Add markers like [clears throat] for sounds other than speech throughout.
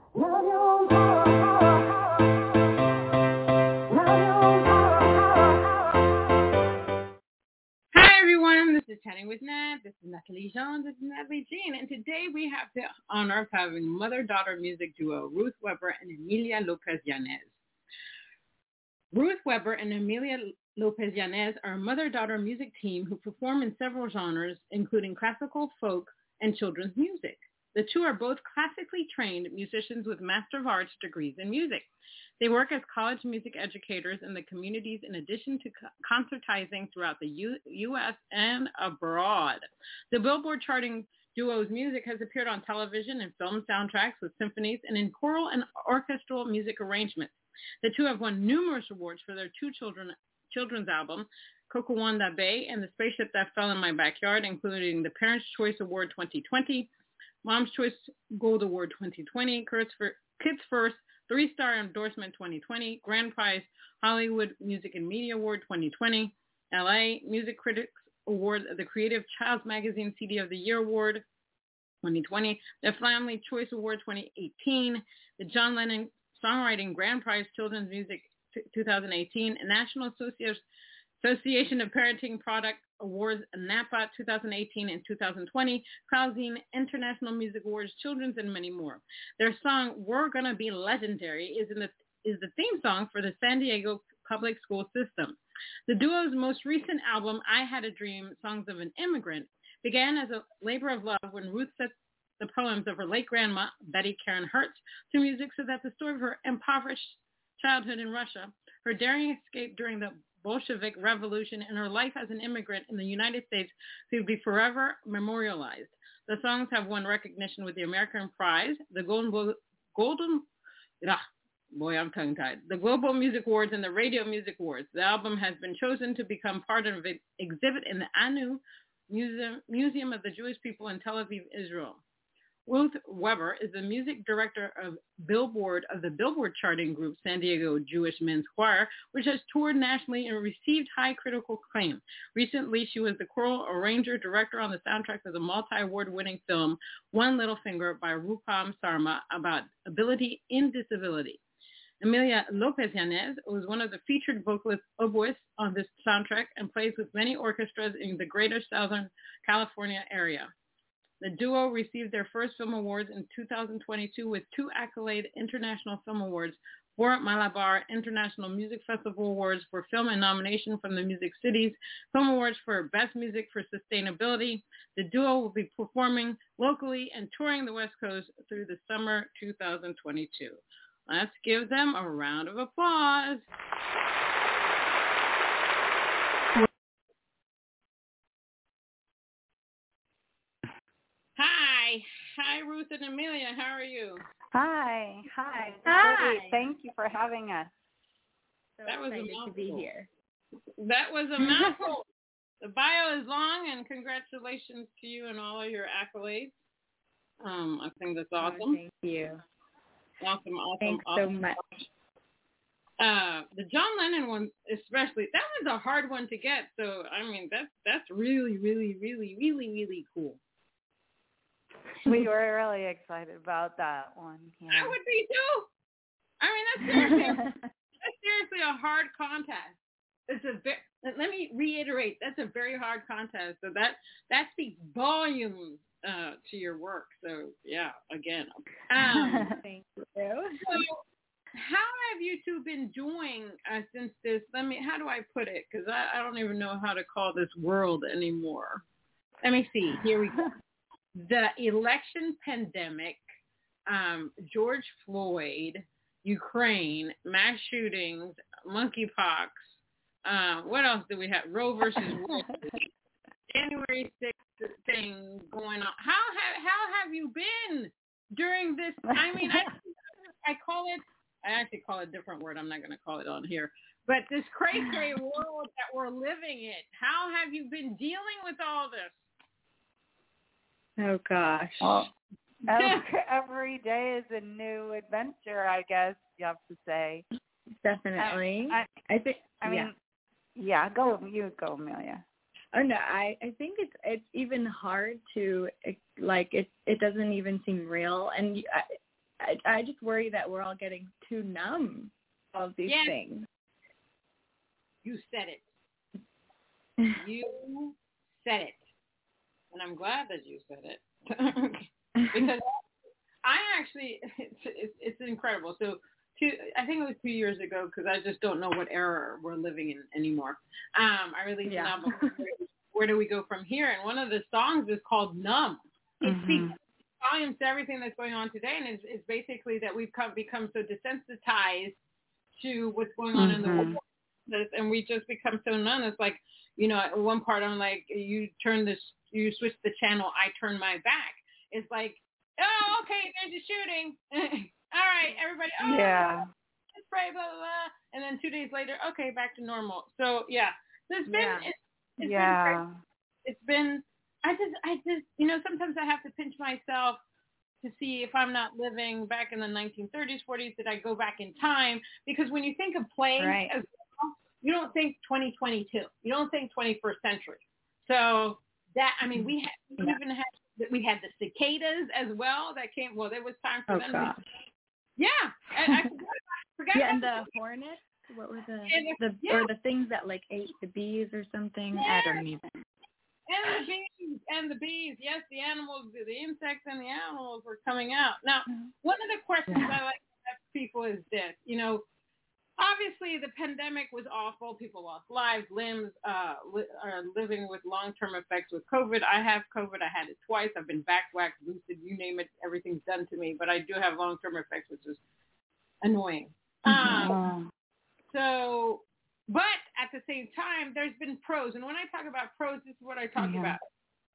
everyone, this is Chatting with Nat. This is Natalie Jean. This is Natalie Jean. And today we have the honor of having mother-daughter music duo Ruth Weber and Emilia Lopez Yanez. Ruth Weber and Emilia Lopez Yanez are a mother-daughter music team who perform in several genres, including classical, folk, and children's music. The two are both classically trained musicians with Master of Arts degrees in music. They work as college music educators in the communities in addition to concertizing throughout the U- U.S. and abroad. The Billboard charting duo's music has appeared on television and film soundtracks with symphonies and in choral and orchestral music arrangements. The two have won numerous awards for their two children, children's album, Kokowanda Bay and The Spaceship That Fell in My Backyard, including the Parents' Choice Award 2020, Mom's Choice Gold Award 2020, Kids First Three-Star Endorsement 2020, Grand Prize Hollywood Music and Media Award 2020, LA Music Critics Award, the Creative Child's Magazine CD of the Year Award 2020, the Family Choice Award 2018, the John Lennon Songwriting Grand Prize Children's Music 2018, National Association of Parenting Product Awards, NAPPA 2018 and 2020, Clouzine International Music Awards, Children's, and many more. Their song "We're Gonna Be Legendary" is in the is the theme song for the San Diego public school system. The duo's most recent album, I Had a Dream, Songs of an Immigrant, began as a labor of love when Ruth set the poems of her late grandma, Betty Karon Hertz, to music so that the story of her impoverished childhood in Russia, her daring escape during the Bolshevik Revolution, and her life as an immigrant in the United States could be forever memorialized. The songs have won recognition with the American Prize, the Golden, Golden ah, boy, I'm tongue-tied, the Global Music Awards, and the Radio Music Awards. The album has been chosen to become part of an exhibit in the Anu Museum, Museum of the Jewish People in Tel Aviv, Israel. Ruth Weber is the music director of Billboard of the Billboard charting group San Diego Jewish Men's Choir, which has toured nationally and received high critical acclaim. Recently, she was the choral arranger director on the soundtrack of the multi-award winning film One Little Finger by Rupam Sarma about ability in disability. Emilia Lopez Yanez was one of the featured vocalist oboists on this soundtrack and plays with many orchestras in the greater Southern California area. The duo received their first film awards in 2022 with two accolade International Film Awards, four Malabar International Music Festival Awards for film and nomination from the Music Cities, Film Awards for Best Music for Sustainability. The duo will be performing locally and touring the West Coast through the summer 2022. Let's give them a round of applause. Hi. Hi, Ruth and Emilia. How are you? Hi. Hi. Hi. Thank you for having us. So That was a excited to be mouthful. here. That was a mouthful. [laughs] the bio is long, and congratulations to you and all of your accolades. Um, I think that's Oh, awesome. thank you. Awesome, awesome, Thanks so much. Uh, the John Lennon one, especially, that was a hard one to get. So, I mean, that's that's really, really, really, really, really cool. [laughs] We were really excited about that one. I Yeah. would be too. I mean, that's seriously, [laughs] that's seriously a hard contest. It's a very, let me reiterate, that's a very hard contest. So that that speaks volumes uh, to your work. So yeah, again. Um, [laughs] Thank you. so how have you two been doing uh, since this? Let me. How do I put it? Because I, I don't even know how to call this world anymore. Let me see. Here we go. The election pandemic, um, George Floyd, Ukraine, mass shootings, monkeypox. Uh, what else do we have? Roe versus [laughs] Wade, January 6th thing going on. How have how have you been during this. I mean, I, I call it. I actually call it a different word. I'm not going to call it on here. But this crazy world that we're living in. How have you been dealing with all this? Oh gosh. Well, uh, [laughs] every, oh, every day is a new adventure, I guess you have to say. Definitely. I, I, I think. I mean, yeah. yeah. Go. You go, Emilia. Oh no, I I think it's it's even hard to like it it doesn't even seem real, and I I, I just worry that we're all getting too numb of these yes. things. You said it. [laughs] you said it, and I'm glad that you said it [laughs] because I actually it's, it's it's incredible. So two, I think it was two years ago because I just don't know what era we're living in anymore. Um, I released yeah. an album. Where do we go from here? And one of the songs is called Numb. It mm-hmm. speaks volumes to everything that's going on today, and it's, it's basically that we've come, become so desensitized to what's going on mm-hmm. in the mm-hmm. world, and we just become so numb. It's like, you know, at one part I'm like, you turn this, you switch the channel, I turn my back. It's like, oh, okay, there's a shooting. [laughs] all right, everybody. Oh, yeah. Let's pray, blah, blah, blah. And then two days later, okay, back to normal. So yeah, there's been, yeah. It's, it's yeah. Been it's been, I just, I just, you know, sometimes I have to pinch myself to see if I'm not living back in the 1930s, 40s, did I go back in time? Because when you think of plague right. as well, you don't think 2022. You don't think 21st century. So that, I mean, we, had, we even had, we had the cicadas as well that came, well, there was time for oh, them gosh. to yeah, I, I forgot, yeah, and the hornets. What were the the yeah. or the things that like ate the bees or something? Yeah. I don't even. And the bees and the bees. Yes, the animals, the, the insects and the animals were coming out. Now, mm-hmm. one of the questions yeah. I like to ask people is this: you know, obviously the pandemic was awful. People lost lives, limbs, uh, li- are living with long-term effects with COVID. I have COVID. I had it twice. I've been back waxed, lucid, you name it. Everything's done to me, but I do have long-term effects, which is annoying. Mm-hmm. Um, so, but at the same time, there's been pros. And when I talk about pros, this is what I talk about.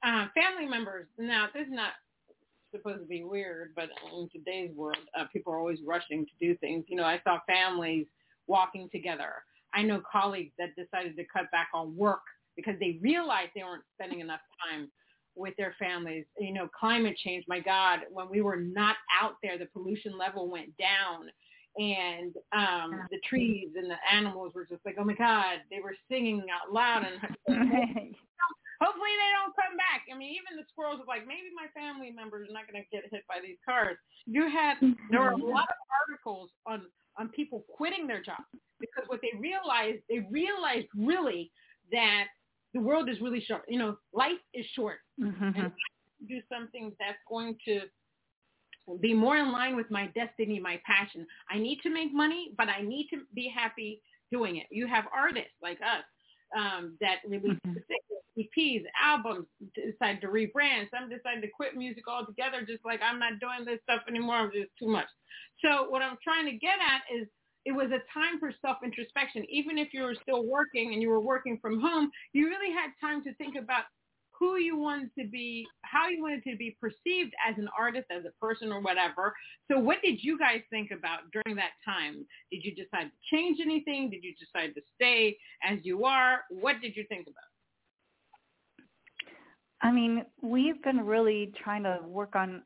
Uh, family members. Now, this is not supposed to be weird, but in today's world, uh, people are always rushing to do things. You know, I saw families walking together. I know colleagues that decided to cut back on work because they realized they weren't spending enough time with their families. You know, climate change, my God, when we were not out there, the pollution level went down and um the trees and the animals were just like, oh my God, they were singing out loud and [laughs] hopefully they don't come back. I mean, even the squirrels were like, maybe my family members are not going to get hit by these cars. You had, there were a lot of articles on on people quitting their jobs because what they realized, they realized really that the world is really short. You know, life is short. Mm-hmm. And do something that's going to be more in line with my destiny, my passion. I need to make money, but I need to be happy doing it. You have artists like us um, that release mm-hmm. EPs, albums, decided to rebrand. Some decided to quit music altogether, just like I'm not doing this stuff anymore. It's too much. So what I'm trying to get at is it was a time for self-introspection. Even if you were still working and you were working from home, you really had time to think about who you wanted to be, how you wanted to be perceived as an artist, as a person or whatever. So what did you guys think about during that time? Did you decide to change anything? Did you decide to stay as you are? What did you think about? I mean, we've been really trying to work on,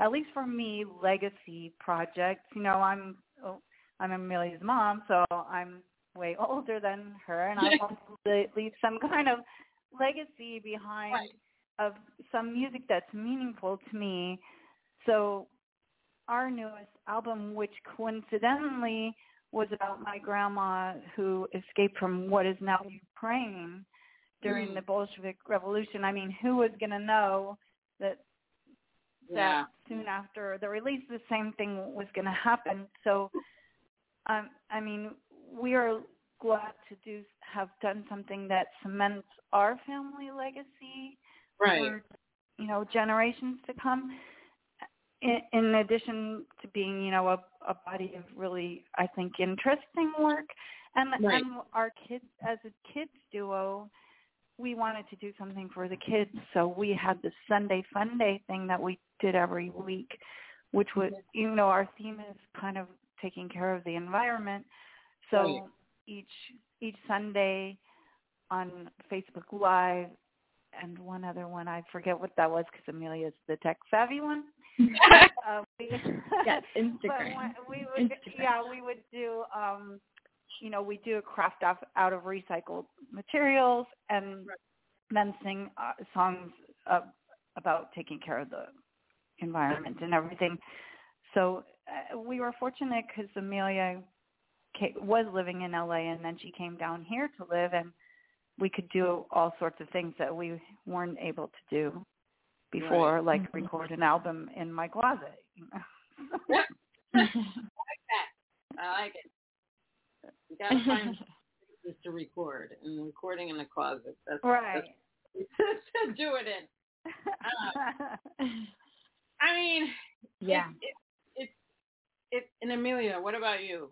at least for me, legacy projects. You know, I'm oh, I'm Emilia's mom, so I'm way [laughs] older than her, and I want [laughs] to leave some kind of legacy behind right. of some music that's meaningful to me. So our newest album, which coincidentally was about my grandma who escaped from what is now Ukraine during mm. the Bolshevik Revolution. I mean, who was going to know that yeah. that soon after the release, the same thing was going to happen? So, um, I mean, we are glad to do have done something that cements our family legacy right. for you know generations to come. In, in addition to being, you know, a, a body of really, I think, interesting work, and right. and our kids as a kids duo, we wanted to do something for the kids, so we had this Sunday Fun Day thing that we did every week, which was, you know our theme is kind of taking care of the environment. So each each Sunday on Facebook Live and one other one I forget what that was because Emilia's the tech savvy one. [laughs] uh, we, [laughs] yes, Instagram. when we would Instagram. yeah we would do um you know we do a craft off out of recycled materials and then sing uh, songs uh, about taking care of the environment and everything so uh, we were fortunate because emilia ca was living in la and then she came down here to live and we could do all sorts of things that we weren't able to do before Right. like Mhm. record an album in my closet you know? [laughs] I like that. I like it. You [laughs] gotta find [laughs] to record, and recording in the closet. That's right [laughs] That's, do it in. I mean, yeah. It, it, it, it, and Emilia, what about you?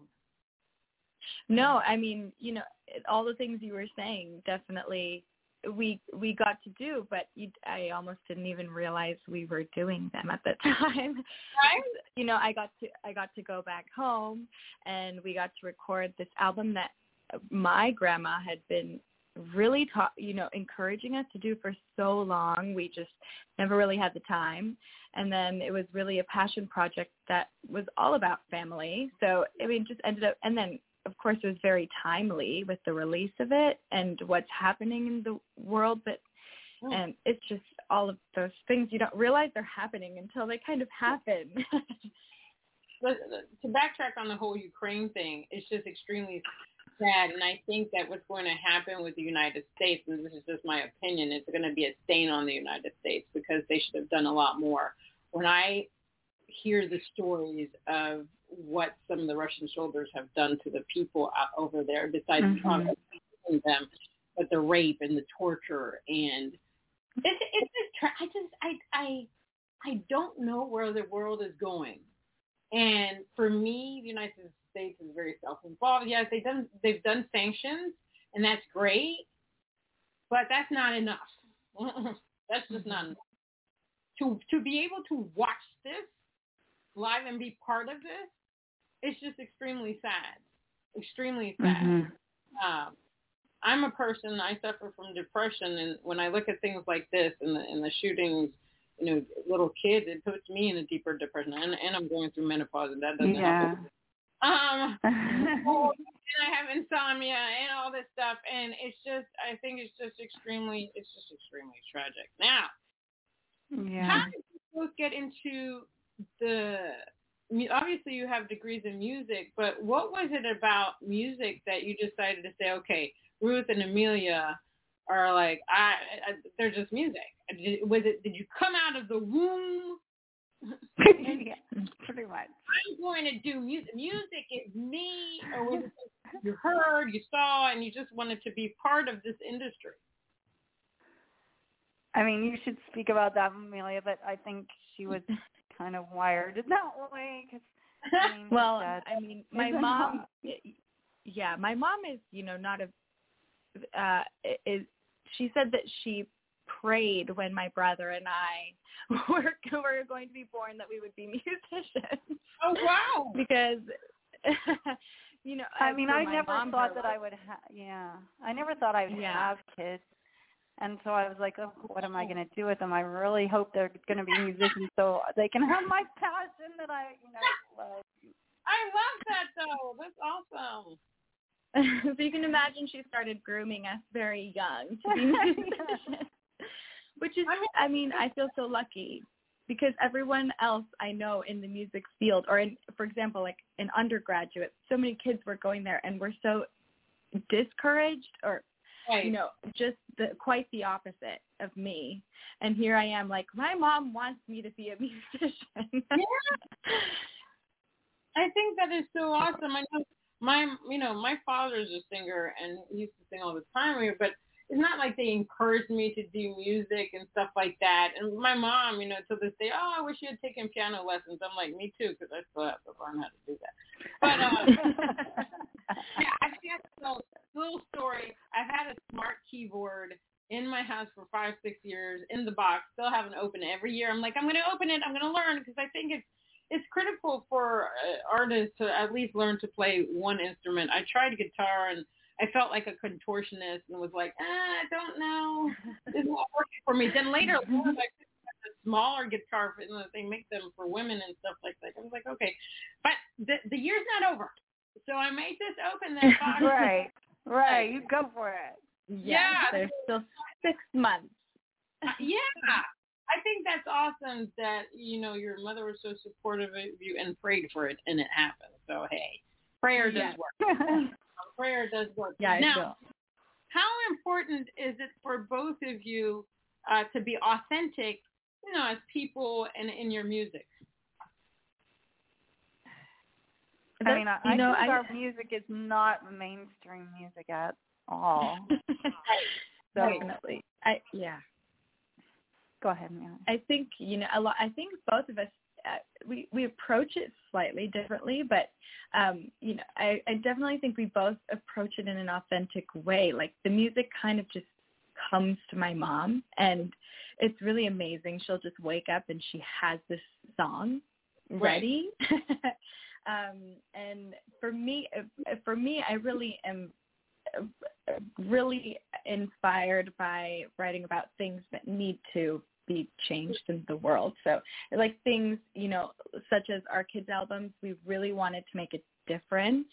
No, I mean, you know, all the things you were saying definitely we we got to do, but you, I almost didn't even realize we were doing them at the [laughs] time. Right? You know, I got to I got to go back home and we got to record this album that my grandma had been really taught, you know, encouraging us to do for so long. We just never really had the time. And then it was really a passion project that was all about family. So I mean, just ended up, and then of course it was very timely with the release of it and what's happening in the world. But Mm. and it's just all of those things you don't realize they're happening until they kind of happen. [laughs] But to backtrack on the whole Ukraine thing, it's just extremely sad. And I think that what's going to happen with the United States, and this is just my opinion, it's going to be a stain on the United States because they should have done a lot more. When I hear the stories of what some of the Russian soldiers have done to the people over there, besides Mhm. mm them, but the rape and the torture and it's it's just I just I I I don't know where the world is going. And for me, the United States is very self-involved. Yes, they've done they've done sanctions, and that's great, but that's not enough. [laughs] that's just not enough. To to be able to watch this live and be part of this, it's just extremely sad. Extremely sad. Mhm. Um, I'm a person. I suffer from depression, and when I look at things like this and the and the shootings, you know, little kids, it puts me in a deeper depression. And and I'm going through menopause, and that doesn't yeah help. Um, [laughs] and I have insomnia and all this stuff, and it's just, I think it's just extremely, it's just extremely tragic. Now, yeah how did you both get into the? Obviously, you have degrees in music, but what was it about music that you decided to say, okay, Ruth and Emilia are like, I, I they're just music. Did- Was it? Did you come out of the womb? [laughs] yeah pretty much I'm going to do music. Music is me, or was it you heard, you saw, and you just wanted to be part of this industry? I mean, you should speak about that, Emilia, but I think she was [laughs] kind of wired in that way. Cause, I [laughs] mean, well, that I mean, my isn't mom, [laughs] yeah, my mom is, you know, not a, uh, is, she said that she prayed when my brother and I [laughs] were, were going to be born that we would be musicians Oh wow! because, you know, I uh, mean, I never thought her that I would have. Yeah, I never thought I would Yeah. have kids, and so I was like, oh, what am I oh. going to do with them? I really hope they're going to be musicians so they can have my passion that I, you know, love. I love that though. That's awesome. [laughs] so you can imagine she started grooming us very young to be [laughs] musicians, which is, I mean- I mean, I feel so lucky because everyone else I know in the music field, or in, for example, like in undergraduate, so many kids were going there and were so discouraged, or Right. you know, just the quite the opposite of me. And here I am, like my mom wants me to be a [laughs] musician. I think that is so awesome. I know my, you know, my father's a singer and he used to sing all the time here, but it's not like they encouraged me to do music and stuff like that. And my mom, you know, to this day, oh, I wish you had taken piano lessons. I'm like, me too, because I still have to learn how to do that. But uh, [laughs] yeah, I so little story. I've had a smart keyboard in my house for five, six years in the box. Still haven't opened it. Every year, I'm like, I'm going to open it. I'm going to learn because I think it's it's critical for uh, artists to at least learn to play one instrument. I tried guitar and I felt like a contortionist and was like, ah, I don't know, it's not working for me. Then later, I picked a smaller guitar, and they make them for women and stuff like that. I was like, okay, but the the year's not over, so I may just open [laughs] that box. right, right, you go for it. Yes, yeah, there's still six months. Yeah, I think that's awesome that you know your mother was so supportive of you and prayed for it, and it happened. So hey, prayer does yes. work. [laughs] prayer does work. Yeah, now, how important is it for both of you uh, to be authentic, you know, as people and in your music? I mean, I, I know, think I, our music is not mainstream music at all. [laughs] Definitely. I yeah. Go ahead, Mary. I think you know a lot. I think both of us uh, we we approach it slightly differently, but um, you know I, I definitely think we both approach it in an authentic way. Like the music kind of just comes to my mom, and it's really amazing. She'll just wake up and she has this song ready. Right. [laughs] um, and for me, for me, I really am really inspired by writing about things that need to be changed in the world. So like things, you know, such as our kids albums, we really wanted to make a difference,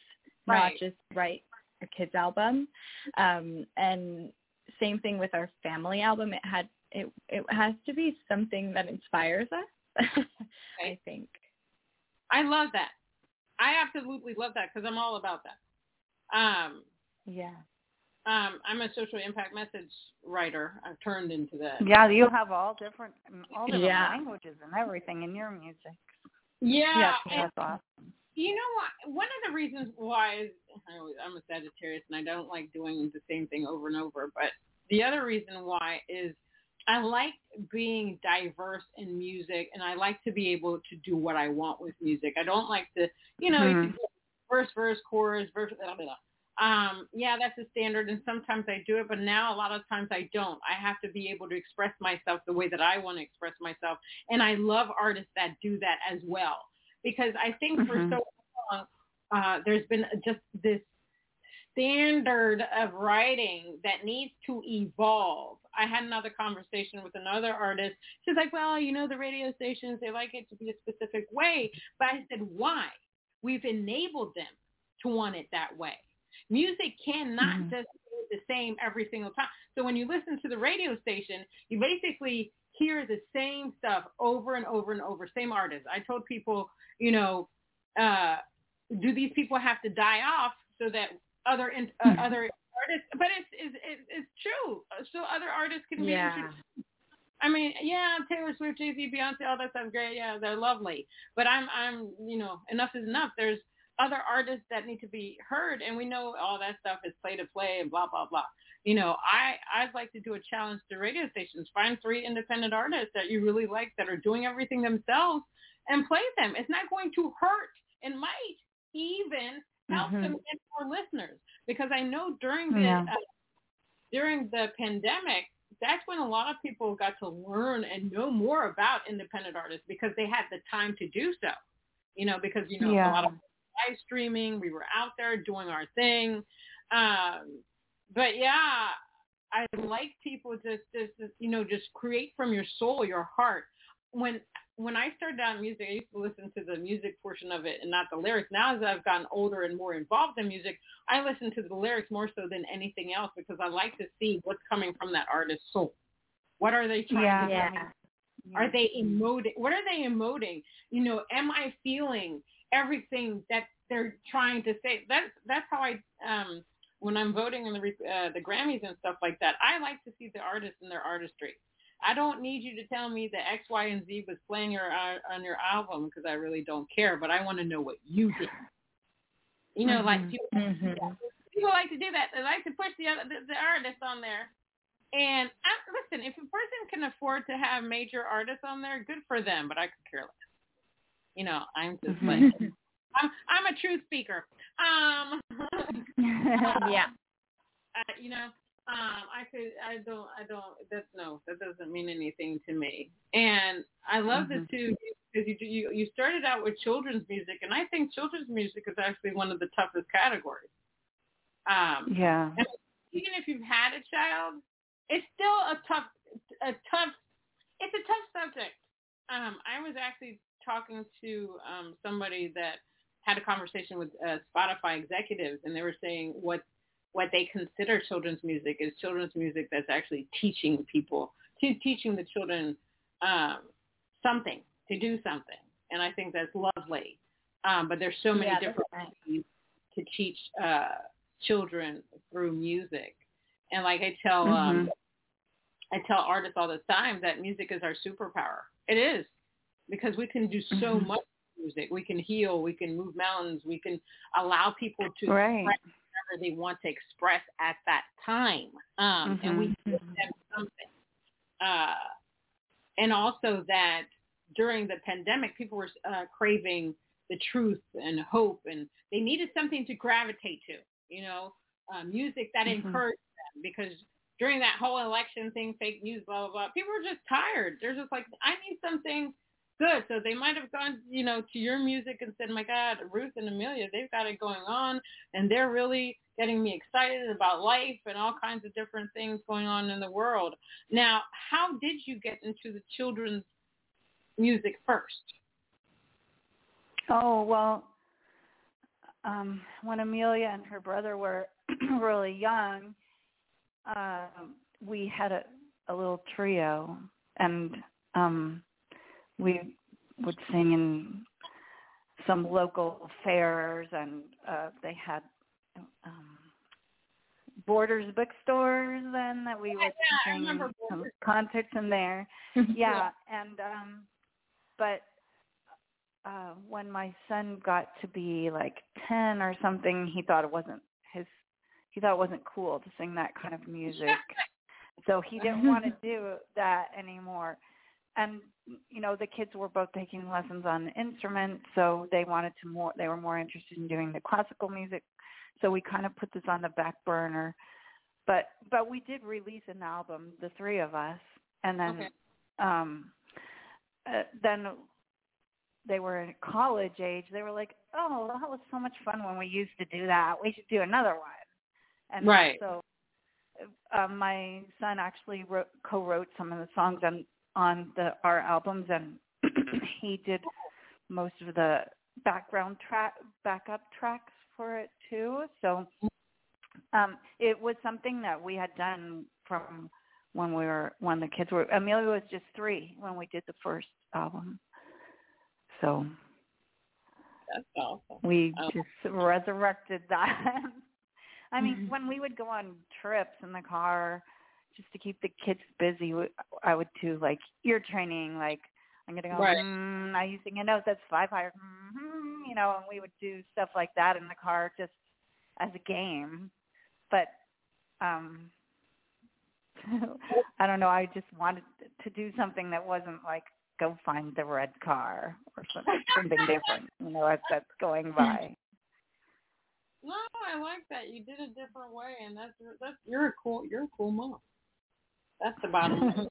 right. not just write a kids album. Um, and same thing with our family album. It had it it has to be something that inspires us. [laughs] I think. I love that. I absolutely love that because I'm all about that. Um, yeah. Um, I'm a social impact message writer. I've turned into that. Yeah, you have all different all different yeah. languages and everything in your music. Yeah, yeah that's awesome. You know what? One of the reasons why is I'm a Sagittarius and I don't like doing the same thing over and over. But the other reason why is I like being diverse in music and I like to be able to do what I want with music. I don't like to, you know, mm-hmm. verse, verse, chorus, verse, blah, blah, blah um, yeah, that's a standard, and sometimes I do it, but now a lot of times I don't. I have to be able to express myself the way that I want to express myself, and I love artists that do that as well because I think mm-hmm. for so long uh, there's been just this standard of writing that needs to evolve. I had another conversation with another artist. She's like, well, you know, the radio stations, they like it to be a specific way. But I said, why? We've enabled them to want it that way. Music cannot mm-hmm. just be the same every single time. So when you listen to the radio station, you basically hear the same stuff over and over and over, same artists. I told people, you know, uh, do these people have to die off so that other in, uh, mm-hmm. other artists? But it's, it's it's it's true. So other artists can be. Yeah. I mean, yeah, Taylor Swift, Jay Z, Beyonce, all that stuff, great. Yeah, they're lovely. But I'm, I'm, you know, enough is enough. There's other artists that need to be heard and we know all that stuff is play to play and blah blah blah you know i i'd like to do a challenge to radio stations find three independent artists that you really like that are doing everything themselves and play them it's not going to hurt and might even help mm-hmm. them get more listeners because i know during the yeah. uh, during the pandemic that's when a lot of people got to learn and know more about independent artists because they had the time to do so you know because you know yeah. a lot of live streaming. We were out there doing our thing. Um, but yeah, I like people just, just, you know, just create from your soul, your heart. When when I started out in music, I used to listen to the music portion of it and not the lyrics. Now as I've gotten older and more involved in music, I listen to the lyrics more so than anything else because I like to see what's coming from that artist's soul. What are they trying yeah. to yeah. Are they emoting? What are they emoting? You know, am I feeling everything that they're trying to say. That's that's how I um when I'm voting in the uh, the Grammys and stuff like that. I like to see the artists and their artistry. I don't need you to tell me that X, Y, and Z was playing your uh, on your album because I really don't care. But I want to know what you did. You know, mm-hmm. like people, mm-hmm. people like to do that. They like to push the other the, the artist on there. And I, listen, if a person can afford to have major artists on there, good for them. But I could care less. You know, I'm just mm-hmm. like [laughs] I'm I'm a true speaker. Um, [laughs] [laughs] yeah. Uh, you know, um, I could, I don't, I don't. That's no, that doesn't mean anything to me. And I love mm-hmm. the two because you, you you started out with children's music, and I think children's music is actually one of the toughest categories. Um, yeah. even if you've had a child, it's still a tough, a tough, it's a tough subject. Um, I was actually talking to um, somebody that had a conversation with uh, Spotify executives, and they were saying what what they consider children's music is children's music that's actually teaching people, to teaching the children um, something to do something, and I think that's lovely. Um, but there's so many Yeah, different ways to teach uh, children through music, and like I tell um, Mhm. I tell artists all the time that music is our superpower. It is because we can do so Mhm. much music. We can heal. We can move mountains. We can allow people to Right. Whatever they want to express at that time, um, and we give them something. Uh, and also that during the pandemic, people were uh, craving the truth and hope, and they needed something to gravitate to. You know, uh, music that Mhm. encouraged them because during that whole election thing, fake news, blah blah blah, people were just tired. They're just like, I need something good. So they might have gone, you know, to your music and said, my God, Ruth and Emilia, they've got it going on, and they're really getting me excited about life and all kinds of different things going on in the world. Now, how did you get into the children's music first? Oh well, um, when Amelia and her brother were [clears throat] really young, um, we had a, a little trio, and um, we would sing in some local fairs, and uh, they had um, Borders bookstores then that we would yeah, sing some Borders. concerts in there. [laughs] yeah, and um but uh when my son got to be like 10 or something he thought it wasn't his he thought it wasn't cool to sing that kind of [laughs] music so he didn't want to [laughs] do that anymore and you know the kids were both taking lessons on instruments so they wanted to more they were more interested in doing the classical music. So we kind of put this on the back burner. But but we did release an album the three of us and then Okay. um uh, then they were in college age. They were like oh that was so much fun when we used to do that. We should do another one. And Right. so uh, my son actually wrote, co-wrote some of the songs on on the our albums and [clears throat] he did most of the background track backup tracks for it too so um it was something that we had done from when we were when the kids were Emilia was just 3 when we did the first album so That's awesome. we Oh. just resurrected that. [laughs] I mean, Mhm. when we would go on trips in the car just to keep the kids busy, we- I would do like ear training, like I'm gonna go, Right. mm, now you sing a note that's five higher, mm-hmm, you know, and we would do stuff like that in the car just as a game. But um [laughs] I don't know, I just wanted to do something that wasn't like go find the red car or something, something different, you know, as that's going by. No, I like that. You did a different way, and that's that's you're a cool you're a cool mom. That's the bottom line.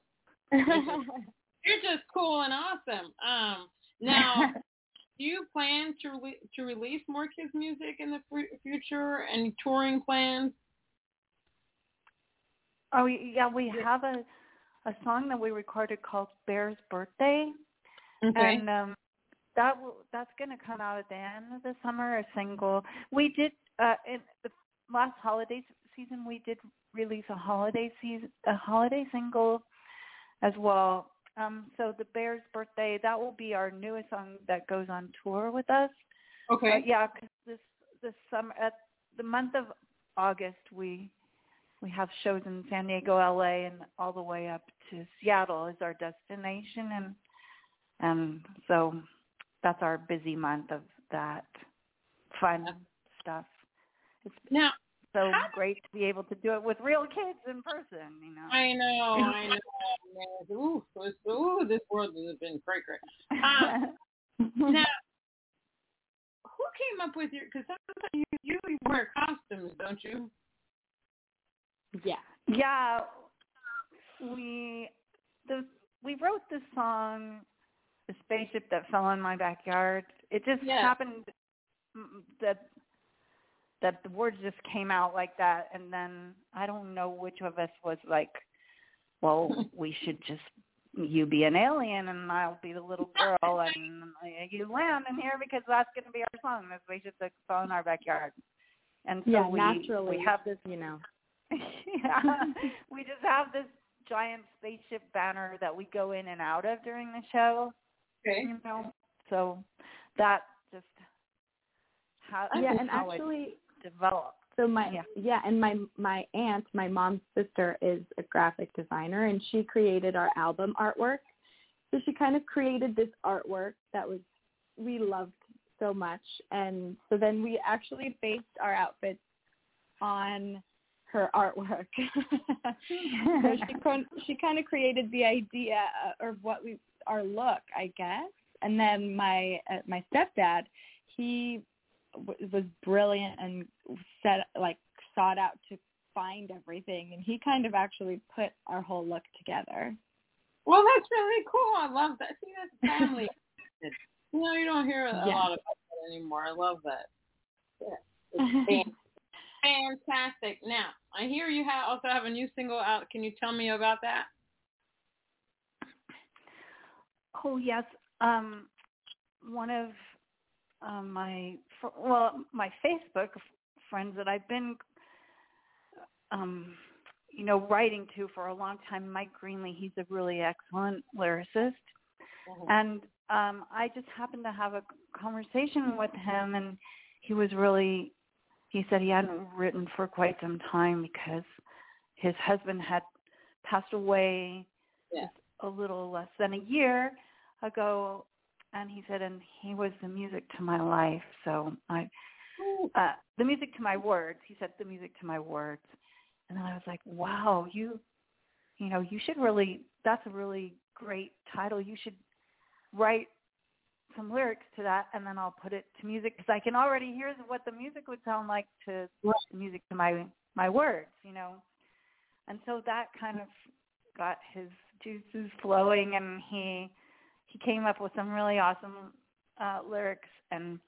[laughs] You're just cool and awesome. Um, now, [laughs] do you plan to re- to release more kids music in the fu- future? Any touring plans? Oh yeah, we have a a song that we recorded called Bear's Birthday, Okay. and um, that will that's going to come out at the end of the summer. A single. We did uh, in the last holiday season. We did release a holiday season a holiday single as well. Um, so the Bear's Birthday that will be our newest song that goes on tour with us. okay. But yeah, 'cause this this summer at the month of August we we have shows in San Diego, LA, and all the way up to Seattle is our destination, and and so that's our busy month of that fun stuff. It's Now, so How- great to be able to do it with real kids in person, you know. I know, I know. [laughs] man. Ooh, it's- ooh, this world has been great, great. Um, [laughs] now, who came up with your? Because sometimes you, you wear costumes, don't you? yeah. Yeah, we the we wrote this song the spaceship that fell in my backyard. It just Yeah. happened mm, that that the words just came out like that, and then I don't know which of us was like, well, [laughs] we should just you be an alien and I'll be the little girl and you land in here because that's going to be our song. The spaceship that fell in our backyard. And so yeah, we naturally, we have this you know. [laughs] yeah, we just have this giant spaceship banner that we go in and out of during the show. Okay. You know, so that just how yeah, and how actually, it developed. so my Yeah. yeah, and my my aunt, my mom's sister, is a graphic designer, and she created our album artwork. So she kind of created this artwork that was we loved so much, and so then we actually based our outfits on her artwork. [laughs] so she [laughs] con- she kind of created the idea uh, of what we our look, I guess. And then my uh, my stepdad, he was brilliant and set like sought out to find everything, and he kind of actually put our whole look together. Well, that's really cool. I love that. See, that's [laughs] family. you know, you don't hear a Yeah. lot about that anymore. I love that. Yeah. It's [laughs] fantastic. Now, I hear you have also have a new single out. Can you tell me about that? Oh yes, um, one of um, my well, my Facebook friends that I've been, um, you know, writing to for a long time. Mike Greenly, he's a really excellent lyricist, and um, I just happened to have a conversation with him, and he was really. He said he hadn't written for quite some time because his husband had passed away Yeah. a little less than a year ago and he said and he was the music to my life. So i uh the music to my words he said the music to my words. And then i was like wow you you know you should really that's a really great title. You should write some lyrics to that and then i'll put it to music because i can already hear what the music would sound like to Right. the music to my my words you know? And so that kind of got his juices flowing and he he came up with some really awesome uh lyrics and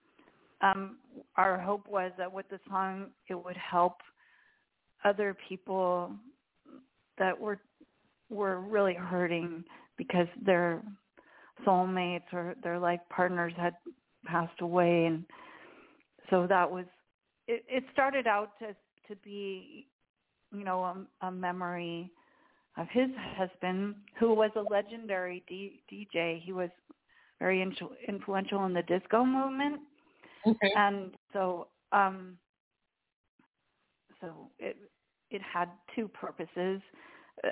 um our hope was that with the song it would help other people that were were really hurting because their soulmates or their life partners had passed away. And so that was it, it started out to to be you know a, a memory of his husband who was a legendary D, DJ he was very influ- influential in the disco movement. Okay. and so um so it it had two purposes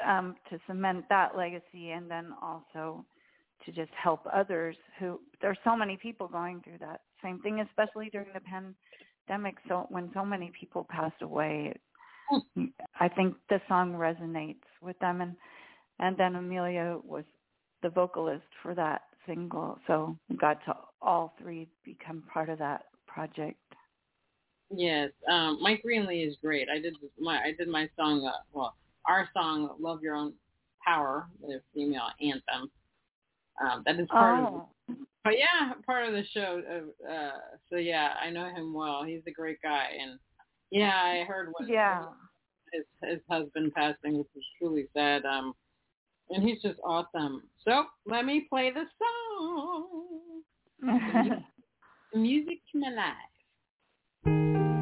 um to cement that legacy and then also to just help others who there's so many people going through that. Same thing especially during the pandemic. So when so many people passed away it, i think the song resonates with them and and then emilia was the vocalist for that single so we got to all three become part of that project Yes, um, Mike Greenly is great. I did my I did my song, uh, well, our song, "Love Your Own Power," the female anthem. Um, that is part of, oh but yeah, part of the show. Uh, uh, so yeah, I know him well. He's a great guy, and yeah, I heard what yeah his his husband passing, which was truly sad. Um, and he's just awesome. So let me play the song. [laughs] Music to my life.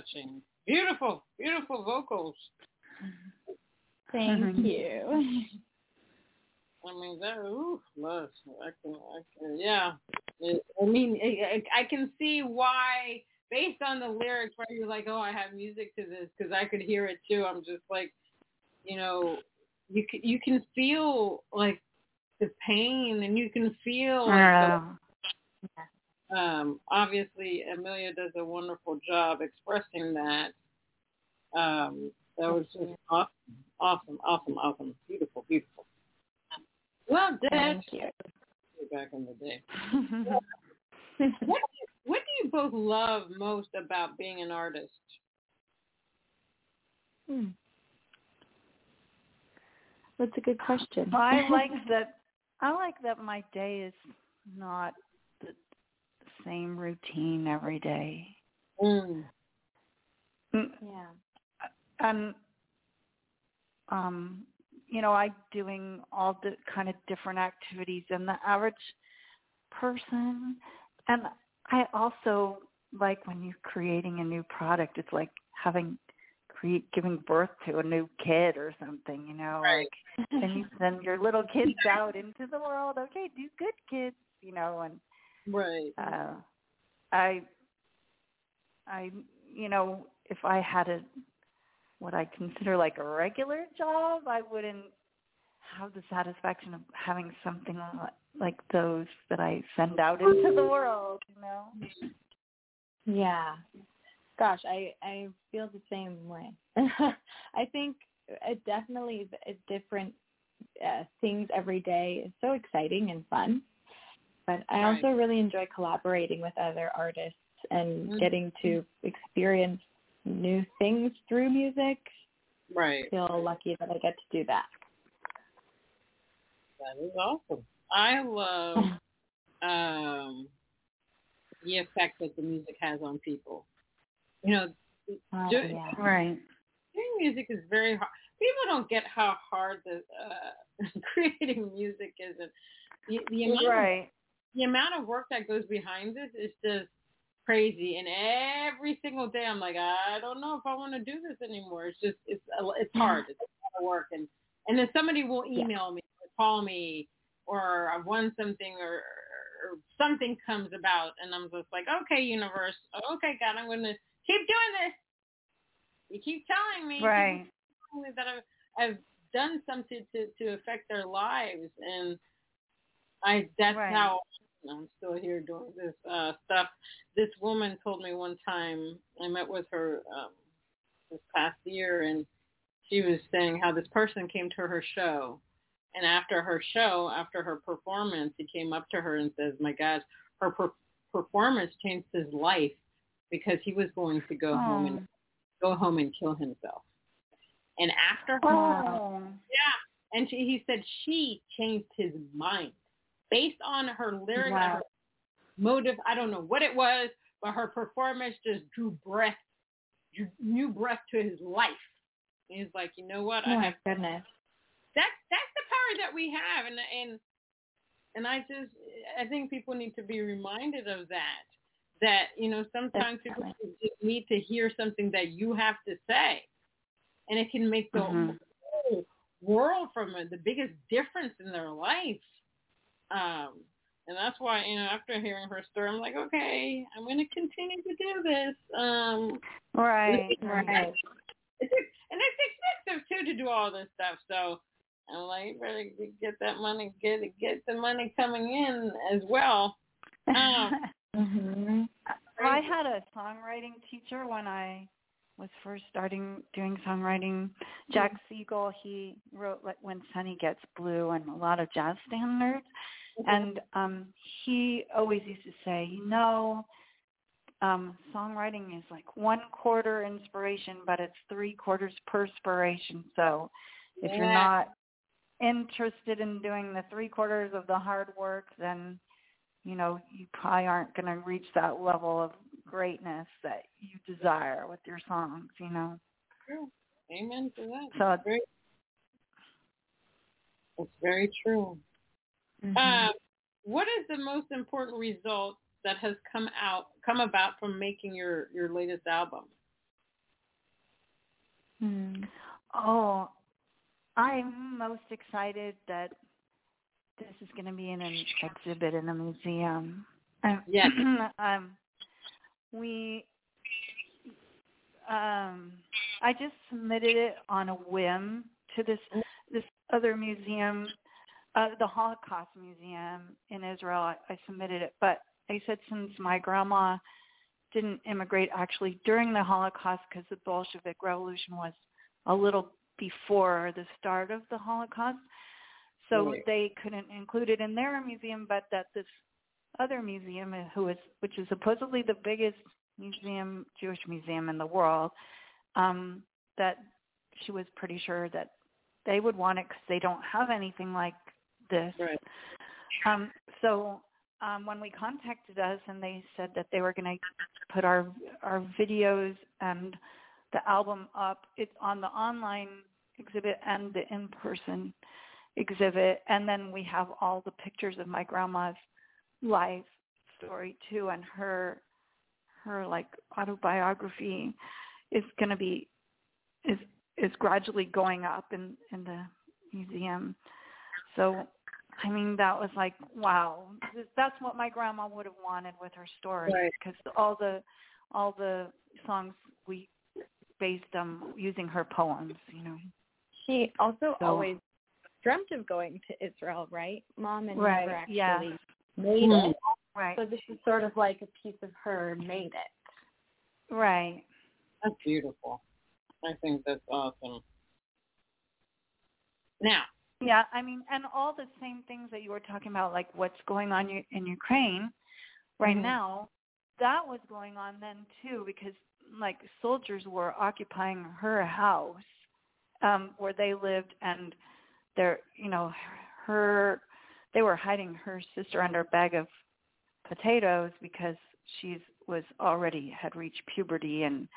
Touching. Beautiful, beautiful vocals. Thank Mhm. you. [laughs] I mean, that, ooh, love. I can, I can, yeah. It, I mean, I, I can see why, based on the lyrics, why you're like, oh, I have music to this, because I could hear it too. I'm just like, you know, you can, you can feel like the pain, and you can feel like the Yeah. Um, obviously Emilia does a wonderful job expressing that. Um, that was just awesome, awesome, awesome, awesome, beautiful, beautiful. Well, Dad, Thank you. back in the day. [laughs] What do, you, what do you both love most about being an artist? Hmm. That's a good question. I [laughs] like that. I like that my day is not the same routine every day. Mm. Mm, yeah. And um, you know, I doing all the kind of different activities than the average person, and I also like when you're creating a new product. It's like having create giving birth to a new kid or something. You know, Right. like and you send your little kids [laughs] out into the world. Okay, do good, kids. You know, and Right. uh, I, I, you know, if I had a what I consider like a regular job, I wouldn't have the satisfaction of having something li- like those that I send out into the world. You know. Yeah. Gosh, I I feel the same way. [laughs] I think it definitely is is different uh, things every day is so exciting and fun. But I Right. also really enjoy collaborating with other artists and Mhm. getting to experience new things through music. Right. I feel lucky that I get to do that. That is awesome. I love [laughs] um, the effect that the music has on people. You know, Oh, Do- yeah. Right. Doing music is very hard. People don't get how hard the uh, [laughs] creating music is. And the, the amount of, Right. The amount of work that goes behind this is just crazy. And every single day, I'm like, I don't know if I want to do this anymore. It's just it's it's hard. It's a lot of work. And and then somebody will Yeah. email me or call me or I've won something or, or something comes about, and I'm just like, okay, universe, okay, God, I'm to keep doing this. You keep telling me, Right. telling [laughs] me that I've, I've done something to to affect their lives, and I that's Right. how I'm still here doing this uh stuff. This woman told me one time I met with her um this past year, and she was saying how this person came to her show, and after her show, after her performance, he came up to her and says, "My God, her per- performance changed his life because he was going to go home and go home and kill himself." And after her Oh. yeah. And she, he said she changed his mind based on her lyrics, Wow. her motive. I don't know what it was, but her performance just drew breath, drew new breath to his life. And he's like, you know what? Oh I my have goodness. that's that's the power that we have, and and and I just I think people need to be reminded of that. That you know sometimes people just need to hear something that you have to say, and it can make the Mhm. whole world from it the biggest difference in their life. Um, and that's why you know after hearing her story, I'm like, okay, I'm going to continue to do this. Um, Right. Right. [laughs] it's and it's expensive too to do all this stuff. So I'm like, you better get that money, get get the money coming in as well. [laughs] Um, hmm I had a songwriting teacher when I was first starting doing songwriting. Jack Segal, he wrote like When Sunny Gets Blue and a lot of jazz standards. And um he always used to say, you know, um, songwriting is like one quarter inspiration, but it's three quarters perspiration. So if you're not interested in doing the three quarters of the hard work, then you know you probably aren't going to reach that level of greatness that you desire with your songs. You know. True. Amen to that. So- It's very, it's very true. Mhm. Um, what is the most important result that has come out come about from making your your latest album? Hmm. Oh, I'm most excited that this is going to be in an exhibit in a museum. Um, Yes. [clears throat] um, we, um, I just submitted it on a whim to this this other museum, uh, the Holocaust Museum in Israel. I, I submitted it, but I said since my grandma didn't immigrate actually during the Holocaust because the Bolshevik Revolution was a little before the start of the Holocaust. So Right. they couldn't include it in their museum, but that this other museum, uh, who is which is supposedly the biggest museum, Jewish museum in the world, um, that she was pretty sure that they would want it because they don't have anything like this. Right. Um, so um, when we contacted us and they said that they were going to put our our videos and the album up, it's on the online exhibit and the in-person exhibit, and then we have all the pictures of my grandma's life story too, and her her like autobiography is going to be is is gradually going up in in the museum. So I mean, that was like, wow, that's what my grandma would have wanted with her story, Right. because all the all the songs we based them using her poems, you know. She also So- always dreamt of going to Israel, right, Mom, and Right, never actually yeah. made Hmm. it. Right, So this is sort of like a piece of her made it. right. That's beautiful. I think that's awesome. Now, Yeah, I mean, and all the same things that you were talking about, like what's going on in Ukraine right Mhm. now, that was going on then too, because like soldiers were occupying her house um, where they lived, and they're, you know, her, they were hiding her sister under a bag of potatoes because she's was already had reached puberty and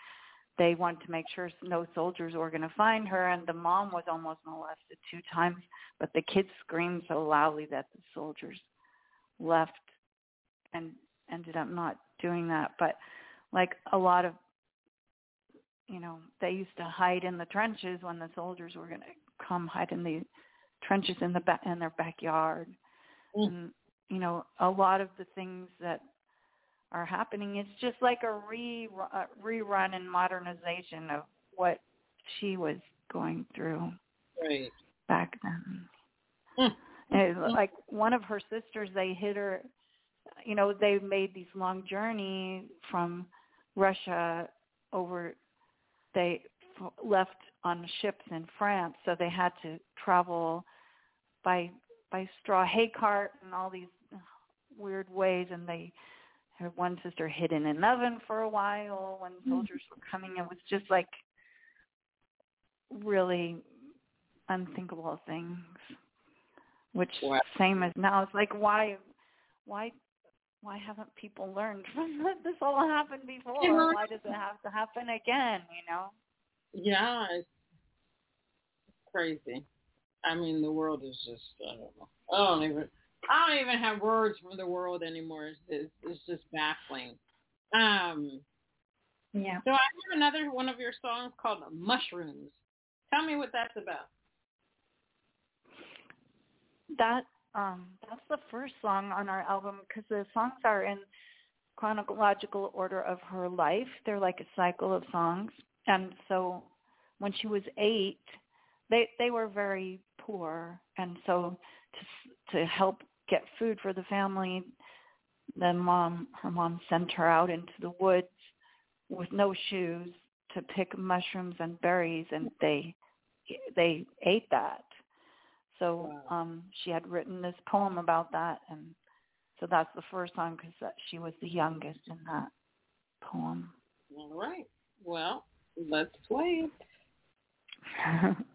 they wanted to make sure no soldiers were going to find her and the mom was almost molested two times but the kids screamed so loudly that the soldiers left and ended up not doing that but like a lot of you know they used to hide in the trenches when the soldiers were going to come hide in the trenches in the ba- in their backyard Mm. and you know a lot of the things that are happening it's just like a re uh, rerun and modernization of what she was going through right. back then Mm. and like one of her sisters they hit her you know they made these long journey from russia over they f- left on ships in france so they had to travel by by straw hay cart and all these weird ways and they one sister hid in an oven for a while when hmm. soldiers were coming it was just like really unthinkable things which Wow. same as now it's like why why why haven't people learned from [laughs] that this all happened before Yeah. why does it have to happen again you know Yeah, it's crazy. I mean, the world is just, I don't know. I don't even, I don't even have words for the world anymore. It's, it's, it's just baffling. Um, Yeah. so I have another one of your songs called Mushrooms. Tell me what that's about. that um that's the first song on our album because the songs are in chronological order of her life they're like a cycle of songs and so when she was eight they they were very poor and so to to help get food for the family the mom her mom sent her out into the woods with no shoes to pick mushrooms and berries and they they ate that so Wow. um she had written this poem about that and so that's the first song because she was the youngest in that poem All right. Well, let's play. [laughs]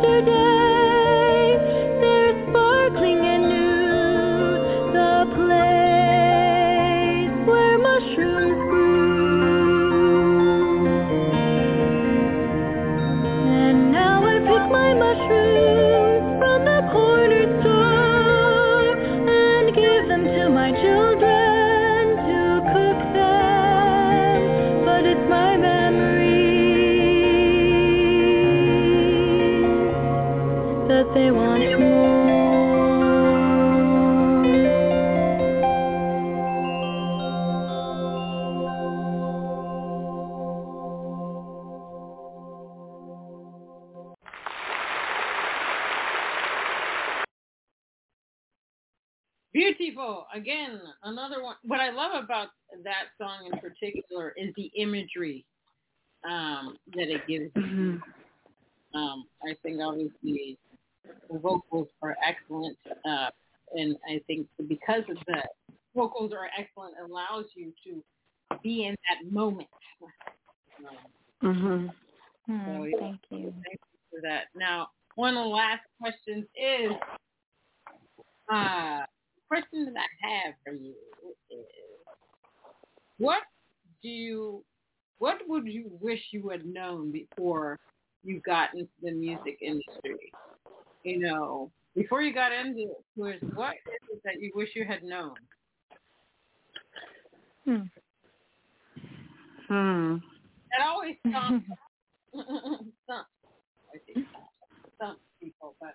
yesterday Again, another one. What I love about that song in particular is the imagery um, that it gives. Mm-hmm. Um, I think obviously the vocals are excellent, uh, and I think because of the vocals are excellent, allows you to be in that moment. Um, Mhm. Hmm, So, yeah. Thank you. Thank you for that. Now, one of the last questions is, uh, question that I have for you is, what do you, what would you wish you had known before you got into the music industry? You know, before you got into it, was what is it that you wish you had known? Hmm. Hmm. That always [laughs] stumps [laughs] stumps, I think, stumps people, but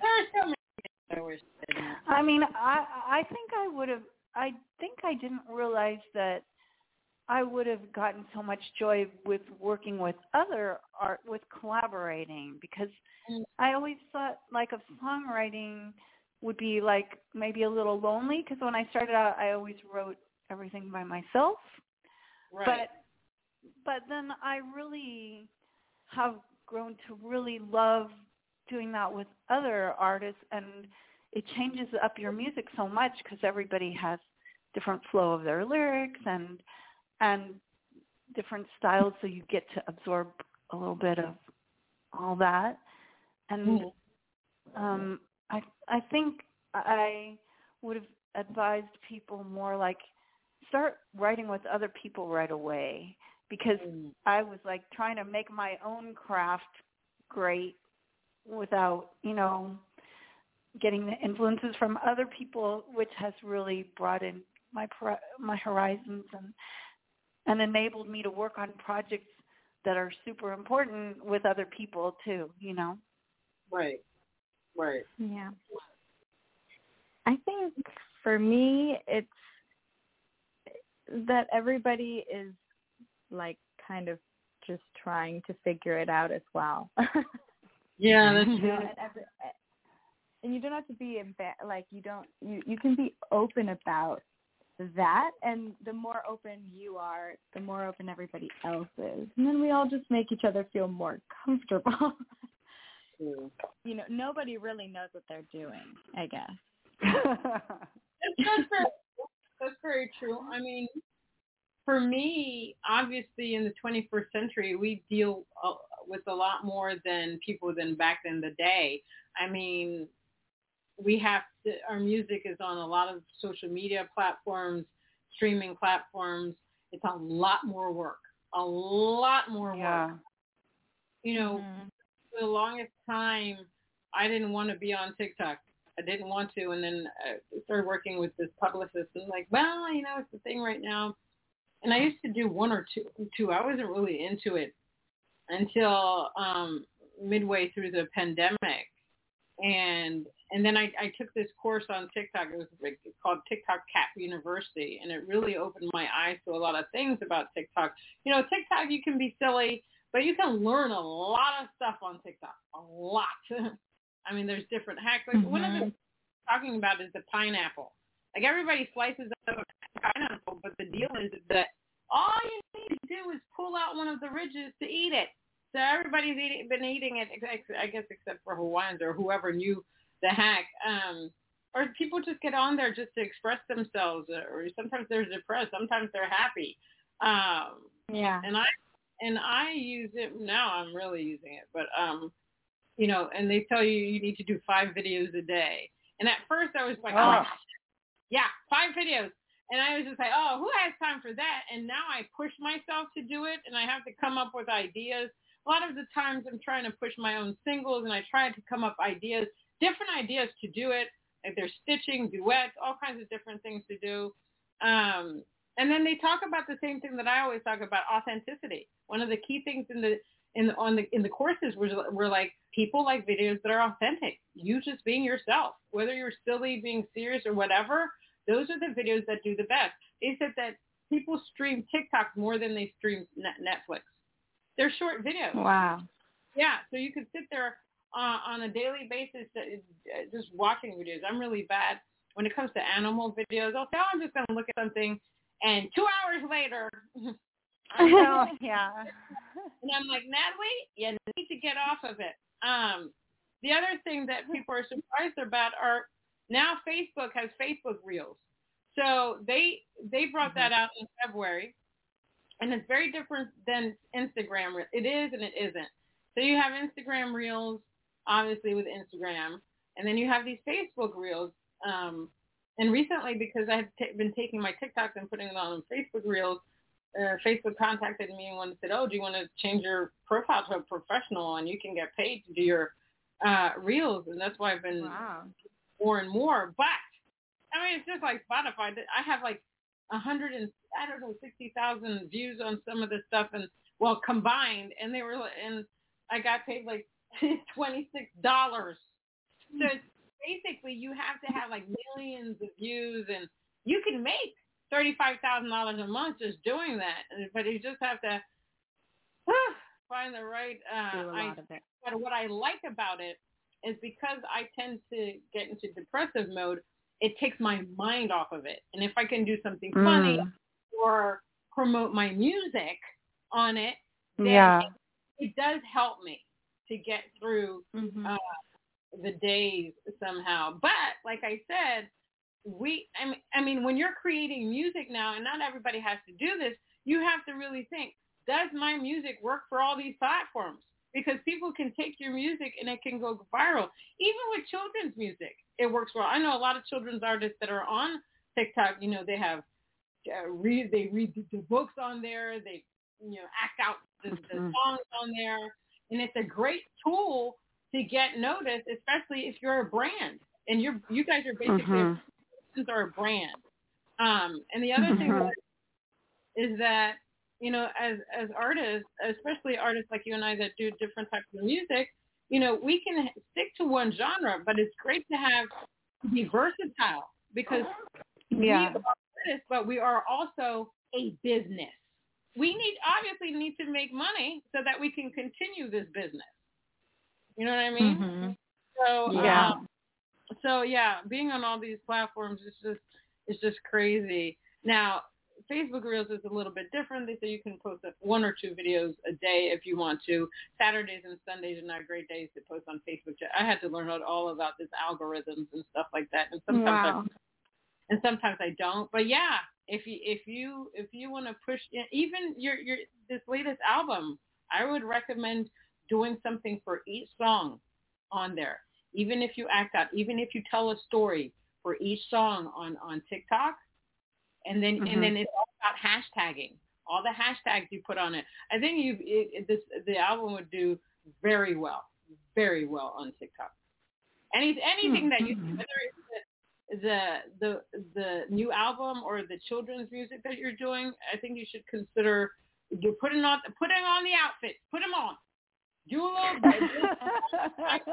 there are so many things I wish known. I mean, I I think I would have. I think I didn't realize that I would have gotten so much joy with working with other art, with collaborating, because Mm. I always thought like of songwriting would be like maybe a little lonely. Because when I started out, I always wrote everything by myself. Right. But but then I really have grown to really love doing that with other artists and it changes up your music so much because everybody has different flow of their lyrics and and different styles so you get to absorb a little bit of all that and Mhm. um i i think i would have advised people more like start writing with other people right away because Mm. I was like trying to make my own craft great without, you know, getting the influences from other people, which has really broadened my pro- my horizons and and enabled me to work on projects that are super important with other people too, you know. Right. Right. Yeah. I think for me, it's that everybody is like kind of just trying to figure it out as well. [laughs] Yeah, that's You know, true. and, every, and you don't have to be emba- like you don't you you can be open about that and the more open you are the more open everybody else is and then we all just make each other feel more comfortable [laughs] True. you know nobody really knows what they're doing i guess [laughs] That's, that's very, that's very true. I mean, for me, obviously, in the 21st century, we deal uh, with a lot more than people than back in the day. I mean, we have to, our music is on a lot of social media platforms, streaming platforms. It's a lot more work, a lot more yeah. work. You know, Mhm. for the longest time, I didn't want to be on TikTok. I didn't want to, and then I started working with this publicist, and like, well, you know, it's the thing right now. And I used to do one or two. Two. I wasn't really into it until um, midway through the pandemic, and and then I, I took this course on TikTok. It was like, called TikTok Cap University, and it really opened my eyes to a lot of things about TikTok. You know, TikTok you can be silly, but you can learn a lot of stuff on TikTok. A lot. [laughs] I mean, there's different hacks. Like one of the mm-hmm. talking about is the pineapple. Like everybody slices up a pineapple, but the deal is that all you need to do is pull out one of the ridges to eat it. So everybody's eating, been eating it, I guess, except for Hawaiians or whoever knew the hack. Um, or people just get on there just to express themselves, or sometimes they're depressed, sometimes they're happy. Um, yeah and I and I use it now. I'm really using it, but um, you know, and they tell you you need to do five videos a day. And at first I was like, oh, my Oh. gosh, yeah, five videos. And I was just like, oh, who has time for that? And now I push myself to do it, and I have to come up with ideas. A lot of the times I'm trying to push my own singles, and I try to come up ideas, different ideas to do it. Like there's stitching, duets, all kinds of different things to do. Um, and then they talk about the same thing that I always talk about, authenticity. One of the key things in the in the, on the in the courses was were like people like videos that are authentic. You just being yourself, whether you're silly, being serious, or whatever. Those are the videos that do the best. They said that people stream TikTok more than they stream Netflix. They're short videos. wow Yeah, so you could sit there uh, on a daily basis uh, just watching videos. I'm really bad when it comes to animal videos, I'll say, oh, I'm just going to look at something, and two hours later, [laughs] I'm oh, [laughs] yeah. and I'm like, Natalie, you need to get off of it. Um, the other thing that people are surprised about are now Facebook has Facebook Reels. So they they brought that out in February, and it's very different than Instagram. It is and it isn't. So you have Instagram Reels, obviously with Instagram, and then you have these Facebook Reels. Um, and recently, because I've t- been taking my TikToks and putting it on Facebook Reels, uh, Facebook contacted me and one said, "Oh, do you want to change your profile to a professional and you can get paid to do your uh, reels?" And that's why I've been Wow. more and more. But I mean, it's just like Spotify. I have like a hundred and I don't know sixty thousand views on some of this stuff, and well combined, and they were and I got paid like twenty six dollars. So it's basically, you have to have like millions of views, and you can make thirty five thousand dollars a month just doing that. But you just have to find the right. Uh, Do a I- lot of it. but what I like about it is because I tend to get into depressive mode, it takes my mind off of it. And if I can do something funny Mm. or promote my music on it, then Yeah. it, it does help me to get through Mhm. uh, the days somehow. But like I said, we I mean, I mean when you're creating music now and not everybody has to do this, you have to really think, does my music work for all these platforms? Because people can take your music and it can go viral. Even with children's music, it works well. I know a lot of children's artists that are on TikTok, you know, they have uh, read they read the, the books on there, they you know, act out the, the Mhm. songs on there, and it's a great tool to get noticed, especially if you're a brand and you're you guys are basically Mhm. are a brand. Um, and the other thing Mhm. is that you know, as as artists, especially artists like you and I that do different types of music, you know, we can stick to one genre, but it's great to have be versatile because we are artists, but we are also a business. We need obviously need to make money so that we can continue this business. You know what I mean? Mhm. So Yeah. um, so yeah, being on all these platforms is just is just crazy. Now, Facebook Reels is a little bit different. They say you can post one or two videos a day if you want to. Saturdays and Sundays are not great days to post on Facebook. I had to learn all about this algorithms and stuff like that. And sometimes Wow. I, and sometimes I don't. But yeah, if you if you if you want to push even your your this latest album, I would recommend doing something for each song on there. Even if you act out, even if you tell a story for each song on on TikTok, and then Mhm. and then it's all about hashtagging. All the hashtags you put on it. I think you it, this the album would do very well, very well on TikTok. Any anything that you Mhm. whether it's the, the the new album or the children's music that you're doing, I think you should consider you're putting on putting on the outfits. Put them on. Do a little. [laughs]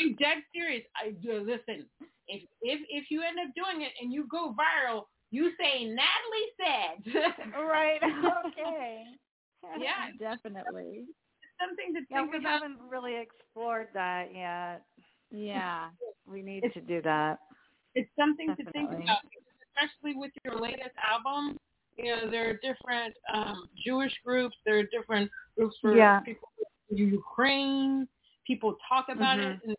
I'm dead serious. I do listen. If if if you end up doing it and you go viral, you say Natalie said. right. [laughs] Okay. Yeah. [laughs] Definitely. Something to Yeah, think we about. haven't really explored that yet. Yeah. We need to do that. It's something to think about, especially with your latest album. You know, there are different um, Jewish groups. There are different groups for Yeah. people in Ukraine. People talk about Mhm. it, and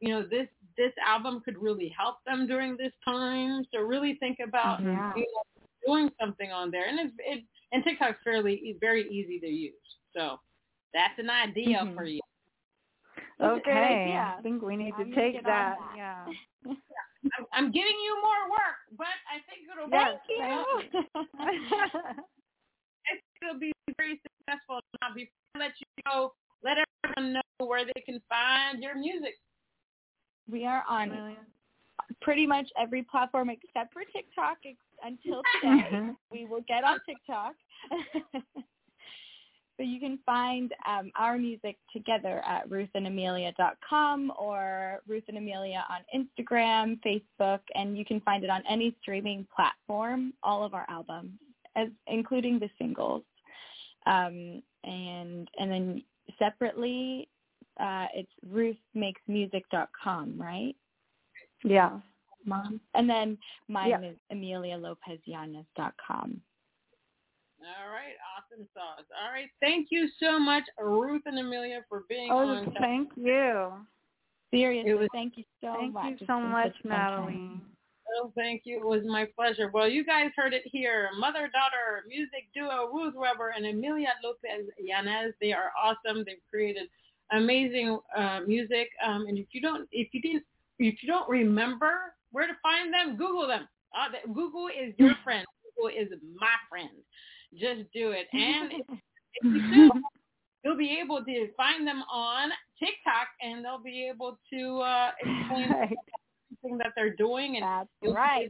you know, this this album could really help them during this time. So really think about Mhm. Yeah. you know, doing something on there, and it's it and TikTok's fairly e- very easy to use. So that's an idea Mhm. for you. That's a great Okay. idea. I think we need I'm to take get on that. that. Yeah. [laughs] [laughs] I'm, I'm giving you more work, but I think it'll Yes, [laughs] be thank I think it'll be very successful. Now, before I let you go, let everyone know where they can find your music. we are on pretty much every platform except for TikTok until [laughs] today. Mm-hmm. we will get on TikTok. [laughs] but you can find um, our music together at ruthandemilia.com or Ruth and Emilia on Instagram, Facebook, and you can find it on any streaming platform, all of our albums, as including the singles. Um, and and then separately, uh, it's ruthmakesmusic.com, right? yeah. mom. And then mine Yeah. is emilialopezyanez.com. All right, awesome sauce. All right, thank you so much, Ruth and Emilia, for being Oh, on. thank you. Seriously, was- thank you so Thank much. Thank you so been much, such a fun time. Natalie. Oh, thank you. It was my pleasure. Well, you guys heard it here. Mother-daughter music duo Ruth Weber and Emilia Lopez Yanez. They are awesome. They've created amazing uh, music. Um, and if you don't, if you didn't, if you don't remember where to find them, Google them. Uh, Google is your friend. Google is my friend. Just do it. [laughs] And if you do, [laughs] you'll be able to find them on TikTok, and they'll be able to uh, explain Right. everything that they're doing and That's right.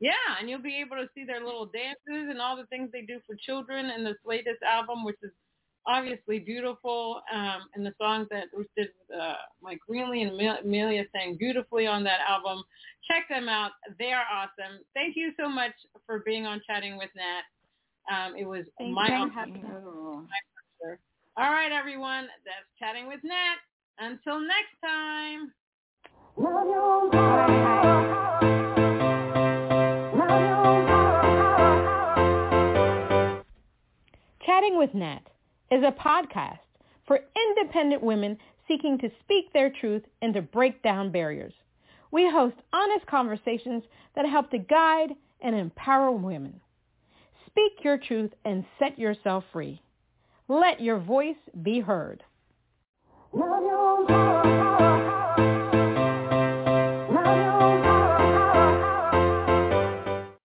yeah, and you'll be able to see their little dances and all the things they do for children in this latest album, which is obviously beautiful. Um, and the songs that Ruth did with uh, Mike Greenly and Emilia sang beautifully on that album. Check them out. They are awesome. Thank you so much for being on Chatting with Nat. Um, it was Thank my. Oh. All right, everyone. That's Chatting with Nat. Until next time. Chatting with Nat is a podcast for independent women seeking to speak their truth and to break down barriers. We host honest conversations that help to guide and empower women. Speak your truth and set yourself free. Let your voice be heard.